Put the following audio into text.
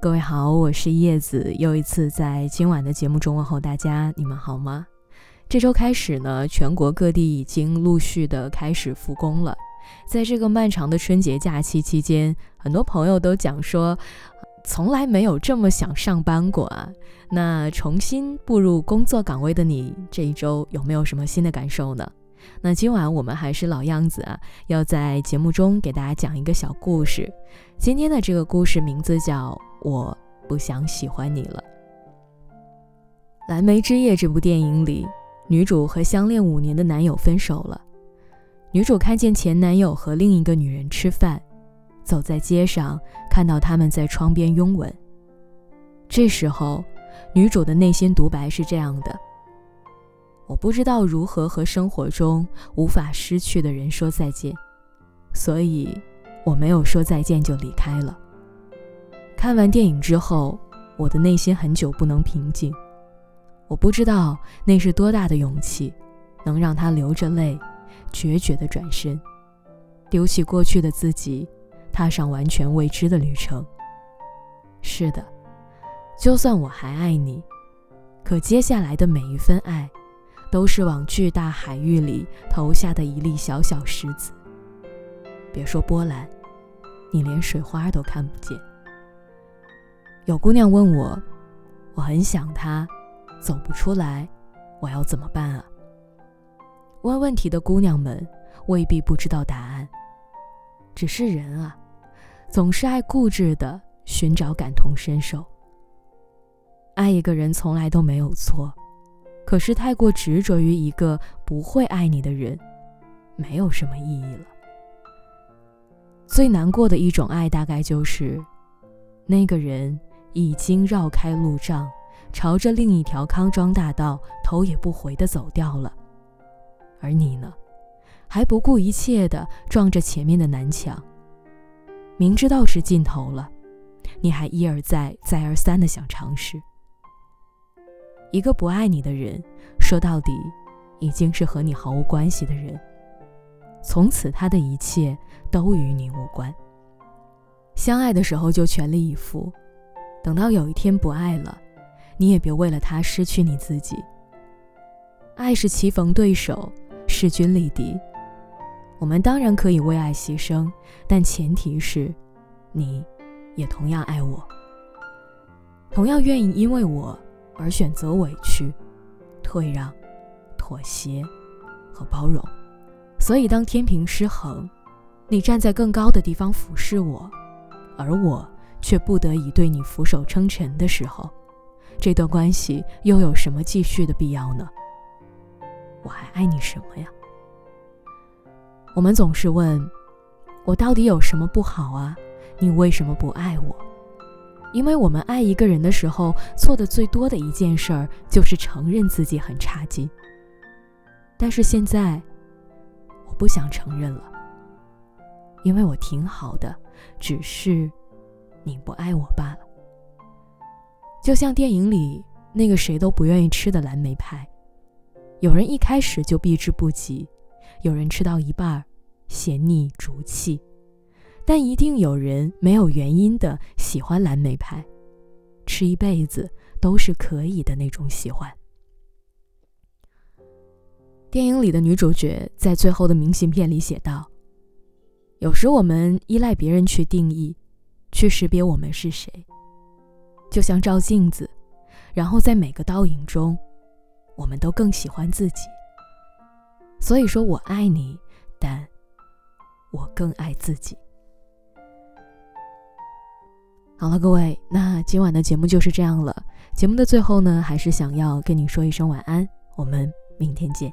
各位好，我是叶子，又一次在今晚的节目中问候大家，你们好吗？这周开始呢，全国各地已经陆续的开始复工了。在这个漫长的春节假期期间，很多朋友都讲说，从来没有这么想上班过啊。那重新步入工作岗位的你，这一周有没有什么新的感受呢？那今晚我们还是老样子啊，要在节目中给大家讲一个小故事。今天的这个故事名字叫。我不想喜欢你了。《蓝莓之夜》这部电影里，女主和相恋五年的男友分手了。女主看见前男友和另一个女人吃饭，走在街上看到他们在窗边拥吻。这时候，女主的内心独白是这样的：“我不知道如何和生活中无法失去的人说再见，所以我没有说再见就离开了。”看完电影之后，我的内心很久不能平静。我不知道那是多大的勇气，能让他流着泪，决绝地转身，丢弃过去的自己，踏上完全未知的旅程。是的，就算我还爱你，可接下来的每一份爱，都是往巨大海域里投下的一粒小小石子。别说波澜，你连水花都看不见。有姑娘问我：“我很想他，走不出来，我要怎么办啊？”问问题的姑娘们未必不知道答案，只是人啊，总是爱固执的寻找感同身受。爱一个人从来都没有错，可是太过执着于一个不会爱你的人，没有什么意义了。最难过的一种爱，大概就是那个人。已经绕开路障，朝着另一条康庄大道头也不回地走掉了。而你呢，还不顾一切地撞着前面的南墙。明知道是尽头了，你还一而再、再而三地想尝试。一个不爱你的人，说到底，已经是和你毫无关系的人。从此，他的一切都与你无关。相爱的时候就全力以赴。等到有一天不爱了，你也别为了他失去你自己。爱是棋逢对手，势均力敌。我们当然可以为爱牺牲，但前提是，你，也同样爱我，同样愿意因为我而选择委屈、退让、妥协和包容。所以，当天平失衡，你站在更高的地方俯视我，而我。却不得已对你俯首称臣的时候，这段关系又有什么继续的必要呢？我还爱你什么呀？我们总是问，我到底有什么不好啊？你为什么不爱我？因为我们爱一个人的时候，做的最多的一件事儿就是承认自己很差劲。但是现在，我不想承认了，因为我挺好的，只是。你不爱我罢了，就像电影里那个谁都不愿意吃的蓝莓派，有人一开始就避之不及，有人吃到一半儿嫌腻逐气，但一定有人没有原因的喜欢蓝莓派，吃一辈子都是可以的那种喜欢。电影里的女主角在最后的明信片里写道：“有时我们依赖别人去定义。”去识别我们是谁，就像照镜子，然后在每个倒影中，我们都更喜欢自己。所以说我爱你，但我更爱自己。好了，各位，那今晚的节目就是这样了。节目的最后呢，还是想要跟你说一声晚安，我们明天见。